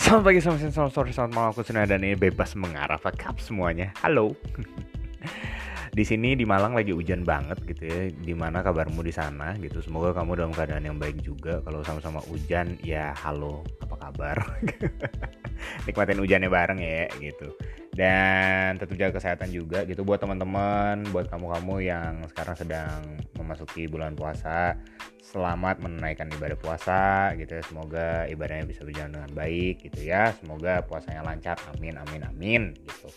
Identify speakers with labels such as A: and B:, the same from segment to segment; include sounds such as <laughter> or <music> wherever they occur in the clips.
A: Selamat pagi, selamat siang, selamat sore, selamat malam. Aku Suna dan ini bebas mengarah. Fuck semuanya. Halo. <laughs> di sini di Malang lagi hujan banget gitu ya. Gimana kabarmu di sana gitu? Semoga kamu dalam keadaan yang baik juga. Kalau sama-sama hujan, ya halo, apa kabar? <laughs> <laughs> Nikmatin hujannya bareng ya gitu. Dan tetap jaga kesehatan juga gitu buat teman-teman, buat kamu-kamu yang sekarang sedang memasuki bulan puasa. Selamat menunaikan ibadah puasa gitu ya. Semoga ibadahnya bisa berjalan dengan baik gitu ya. Semoga puasanya lancar. Amin amin amin gitu.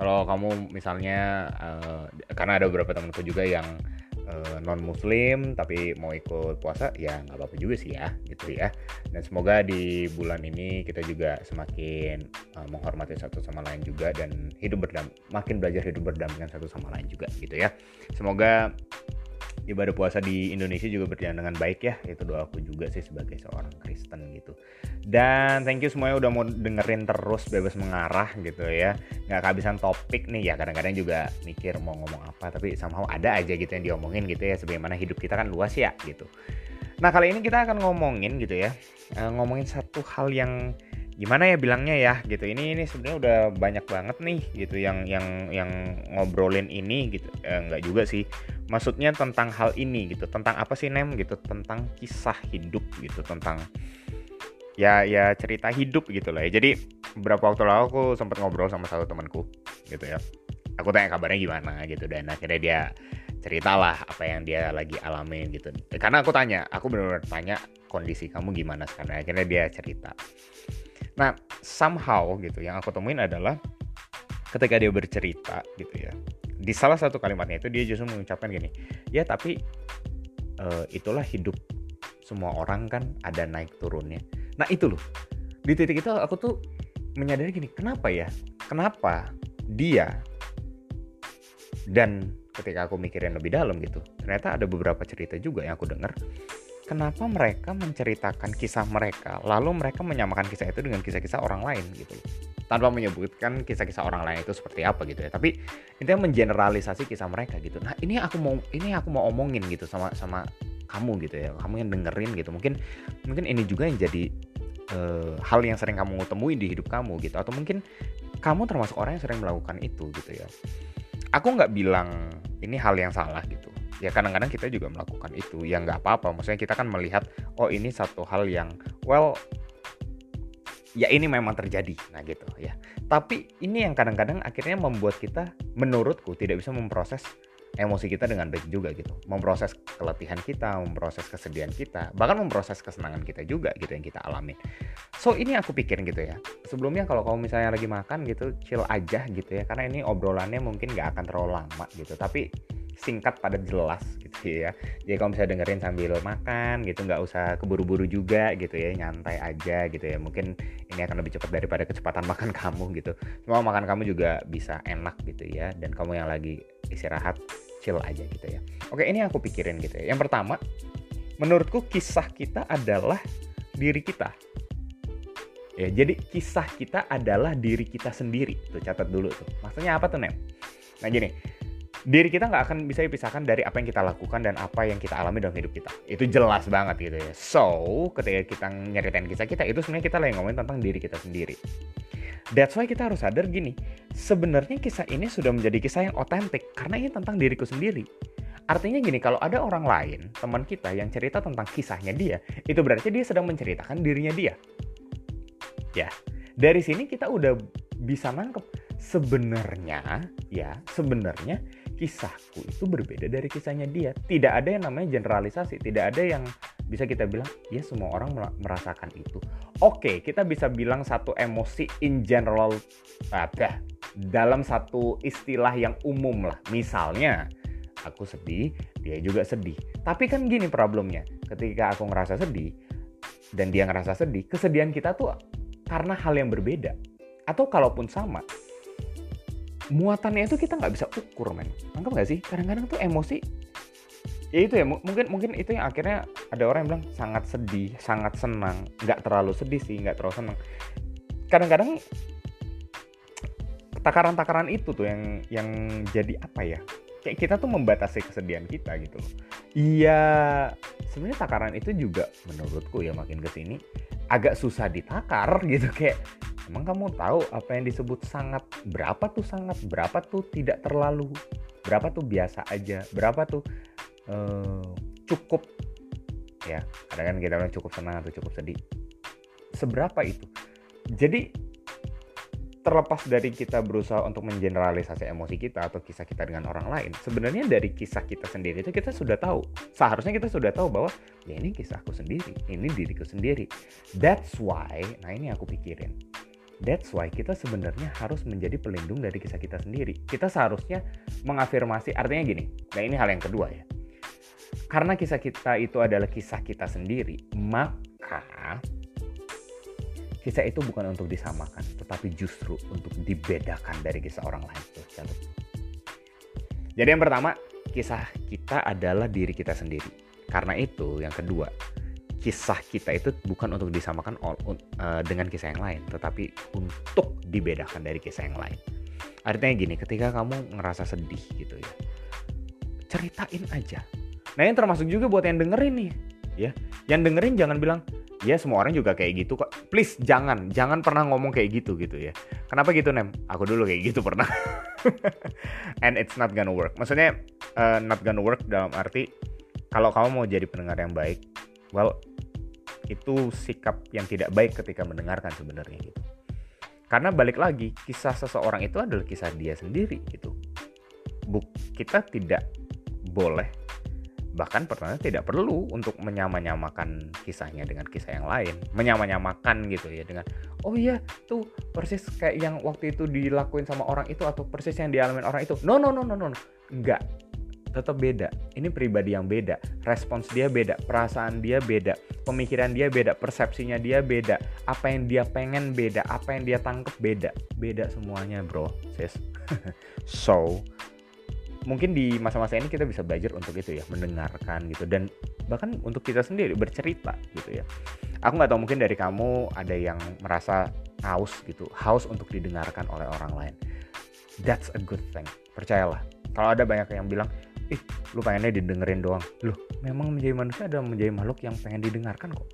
A: Kalau kamu misalnya uh, karena ada beberapa temanku juga yang eh, non muslim tapi mau ikut puasa ya nggak apa-apa juga sih ya gitu ya. Dan semoga di bulan ini kita juga semakin uh, menghormati satu sama lain juga dan hidup berdam makin belajar hidup berdampingan satu sama lain juga gitu ya. Semoga ibadah puasa di Indonesia juga berjalan dengan baik ya. Itu doaku juga sih sebagai seorang Kristen gitu. Dan thank you semuanya udah mau dengerin terus bebas mengarah gitu ya. Nggak kehabisan topik nih ya. Kadang-kadang juga mikir mau ngomong apa tapi somehow ada aja gitu yang diomongin gitu ya. Sebagaimana hidup kita kan luas ya gitu. Nah kali ini kita akan ngomongin gitu ya. Eh, ngomongin satu hal yang gimana ya bilangnya ya gitu. Ini ini sebenarnya udah banyak banget nih gitu yang yang yang ngobrolin ini gitu. Eh, nggak juga sih maksudnya tentang hal ini gitu tentang apa sih nem? Gitu tentang kisah hidup gitu tentang ya ya cerita hidup gitu lah ya. Jadi beberapa waktu lalu aku sempat ngobrol sama satu temanku gitu ya. Aku tanya kabarnya gimana gitu dan akhirnya dia ceritalah apa yang dia lagi alamin gitu. Karena aku tanya aku benar-benar tanya kondisi kamu gimana sekarang? Akhirnya dia cerita. Nah, somehow gitu yang aku temuin adalah ketika dia bercerita gitu ya. Di salah satu kalimatnya itu dia justru mengucapkan gini, "Ya, tapi uh, itulah hidup semua orang kan ada naik turunnya." Nah, itu loh. Di titik itu aku tuh menyadari gini, kenapa ya? Kenapa dia dan ketika aku mikirin lebih dalam gitu, ternyata ada beberapa cerita juga yang aku dengar kenapa mereka menceritakan kisah mereka lalu mereka menyamakan kisah itu dengan kisah-kisah orang lain gitu? Tanpa menyebutkan kisah-kisah orang lain itu seperti apa gitu ya. Tapi intinya mengeneralisasi kisah mereka gitu. Nah ini aku mau ini aku mau omongin gitu sama sama kamu gitu ya. Kamu yang dengerin gitu. Mungkin mungkin ini juga yang jadi uh, hal yang sering kamu temuin di hidup kamu gitu. Atau mungkin kamu termasuk orang yang sering melakukan itu gitu ya. Aku nggak bilang ini hal yang salah gitu ya kadang-kadang kita juga melakukan itu. Ya nggak apa-apa. Maksudnya kita kan melihat oh ini satu hal yang well ya ini memang terjadi. Nah gitu ya. Tapi ini yang kadang-kadang akhirnya membuat kita menurutku tidak bisa memproses emosi kita dengan baik juga gitu. Memproses keletihan kita memproses kesedihan kita bahkan memproses kesenangan kita juga gitu yang kita alami. So ini aku pikirin gitu ya. Sebelumnya kalau kamu misalnya lagi makan gitu chill aja gitu ya. Karena ini obrolannya mungkin nggak akan terlalu lama gitu. Tapi singkat pada jelas gitu ya. Jadi kalau misalnya dengerin sambil makan gitu nggak usah keburu-buru juga gitu ya nyantai aja gitu ya. Mungkin ini akan lebih cepat daripada kecepatan <laughs> makan kamu gitu. Semua makan kamu juga bisa enak gitu ya. Dan kamu yang lagi istirahat chill aja gitu ya. Oke ini aku pikirin gitu ya. Yang pertama menurutku kisah kita adalah diri kita. Ya jadi kisah kita adalah diri kita sendiri. Tuh catat dulu tuh. Maksudnya apa tuh nem nah gini diri kita nggak akan bisa dipisahkan dari apa yang kita lakukan dan apa yang kita alami dalam hidup kita. Itu jelas banget gitu ya. So, ketika kita nyeritain kisah kita, itu sebenarnya kita lagi ngomongin tentang diri kita sendiri. That's why kita harus sadar gini, sebenarnya kisah ini sudah menjadi kisah yang otentik karena ini tentang diriku sendiri. Artinya gini, kalau ada orang lain, teman kita yang cerita tentang kisahnya dia, itu berarti dia sedang menceritakan dirinya dia. Ya, dari sini kita udah bisa nangkep sebenarnya ya sebenarnya kisahku itu berbeda dari kisahnya dia. Tidak ada yang namanya generalisasi, tidak ada yang bisa kita bilang ya semua orang merasakan itu. Oke, kita bisa bilang satu emosi in general ada dalam satu istilah yang umum lah. Misalnya aku sedih, dia juga sedih. Tapi kan gini problemnya, ketika aku ngerasa sedih dan dia ngerasa sedih, kesedihan kita tuh karena hal yang berbeda. Atau kalaupun sama, muatannya itu kita nggak bisa ukur men. Anggap nggak sih? Kadang-kadang tuh emosi ya itu ya mungkin mungkin itu yang akhirnya ada orang yang bilang sangat sedih sangat senang. Nggak terlalu sedih sih nggak terlalu senang. Kadang-kadang takaran-takaran itu tuh yang yang jadi apa ya? Kayak kita tuh membatasi kesedihan kita gitu iya sebenarnya takaran itu juga menurutku ya makin ke sini agak susah ditakar <laughs> gitu. Kayak emang kamu tahu apa yang disebut sangat? Berapa tuh sangat? Berapa tuh tidak terlalu? Berapa tuh biasa aja? Berapa tuh uh, cukup? Ya kadang kan kita bilang cukup senang atau cukup sedih. Seberapa itu? Jadi terlepas dari kita berusaha untuk mengeneralisasi emosi kita atau kisah kita dengan orang lain, sebenarnya dari kisah kita sendiri itu kita sudah tahu. Seharusnya kita sudah tahu bahwa ya ini kisahku sendiri, ini diriku sendiri. That's why, nah ini aku pikirin. That's why kita sebenarnya harus menjadi pelindung dari kisah kita sendiri. Kita seharusnya mengafirmasi, artinya gini, nah ini hal yang kedua ya. Karena kisah kita itu adalah kisah kita sendiri, maka kisah itu bukan untuk disamakan, tetapi justru untuk dibedakan dari kisah orang lain. Jadi yang pertama, kisah kita adalah diri kita sendiri. Karena itu, yang kedua, kisah kita itu bukan untuk disamakan all, uh, dengan kisah yang lain, tetapi untuk dibedakan dari kisah yang lain. Artinya gini, ketika kamu ngerasa sedih gitu ya, ceritain aja. Nah yang termasuk juga buat yang dengerin nih, ya. Yang dengerin jangan bilang, ya semua orang juga kayak gitu kok. Please jangan, jangan pernah ngomong kayak gitu gitu ya. Kenapa gitu Nem? Aku dulu kayak gitu <laughs> pernah. And it's not gonna work. Maksudnya uh, not gonna work dalam arti kalau kamu mau jadi pendengar yang baik, well itu sikap yang tidak baik ketika mendengarkan sebenarnya gitu. Karena balik lagi, kisah seseorang itu adalah kisah dia sendiri gitu. Buk, kita tidak boleh bahkan pertama tidak perlu untuk menyamanyamakan kisahnya dengan kisah yang lain menyamanyamakan gitu ya dengan oh iya tuh persis kayak yang waktu itu dilakuin sama orang itu atau persis yang dialami orang itu no no no no no enggak tetap beda. Ini pribadi yang beda. Respons dia beda. Perasaan dia beda. Pemikiran dia beda. Persepsinya dia beda. Apa yang dia pengen beda. Apa yang dia tangkep beda. Beda semuanya bro. Sis. <laughs> So mungkin di masa-masa ini kita bisa belajar untuk itu ya. Mendengarkan gitu. Dan bahkan untuk kita sendiri bercerita gitu ya. Aku nggak tahu mungkin dari kamu ada yang merasa haus gitu. Haus untuk didengarkan oleh orang lain. That's a good thing. Percayalah. Kalau ada banyak yang bilang ih lu pengennya didengerin doang loh memang menjadi manusia adalah menjadi makhluk yang pengen didengarkan kok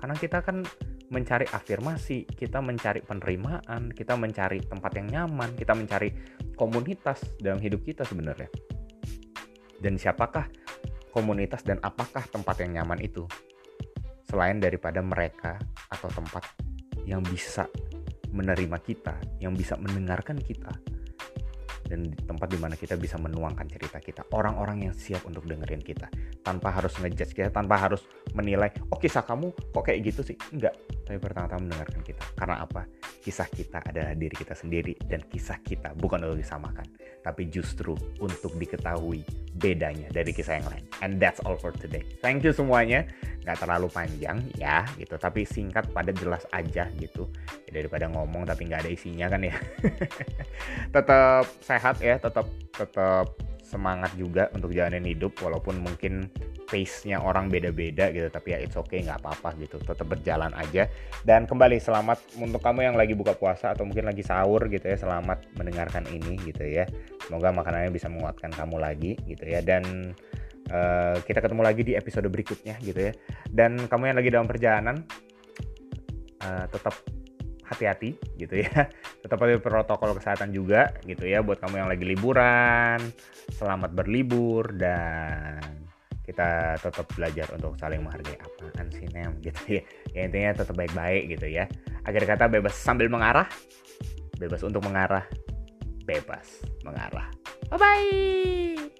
A: karena kita kan mencari afirmasi, kita mencari penerimaan, kita mencari tempat yang nyaman, kita mencari komunitas dalam hidup kita sebenarnya. Dan siapakah komunitas dan apakah tempat yang nyaman itu? Selain daripada mereka atau tempat yang bisa menerima kita, yang bisa mendengarkan kita, dan di tempat di mana kita bisa menuangkan cerita kita. Orang-orang yang siap untuk dengerin kita. Tanpa harus ngejudge kita tanpa harus menilai oh kisah kamu kok kayak gitu sih? Enggak. Tapi pertama-tama mendengarkan kita. Karena apa kisah kita adalah diri kita sendiri dan kisah kita bukan untuk disamakan tapi justru untuk diketahui bedanya dari kisah yang lain. And that's all for today. Thank you semuanya. Nggak terlalu panjang ya gitu. Tapi singkat pada jelas aja gitu. Ya, daripada ngomong tapi nggak ada isinya kan ya. <laughs> Tetap sehat ya. Tetap tetap semangat juga untuk jalanin hidup walaupun mungkin pace-nya orang beda-beda gitu tapi ya it's okay nggak apa-apa gitu tetap berjalan aja. Dan kembali selamat untuk kamu yang lagi buka puasa atau mungkin lagi sahur gitu ya selamat mendengarkan ini gitu ya. Semoga makanannya bisa menguatkan kamu lagi gitu ya. Dan uh, kita ketemu lagi di episode berikutnya gitu ya. Dan kamu yang lagi dalam perjalanan uh, tetap hati-hati gitu ya. <laughs> Tetap ada protokol kesehatan juga gitu ya buat kamu yang lagi liburan. Selamat berlibur dan kita tetap belajar untuk saling menghargai apaan sih nem <laughs> gitu ya. ya intinya tetap baik-baik gitu ya. Agar kata bebas sambil mengarah. Bebas untuk mengarah. Bebas mengarah. Bye bye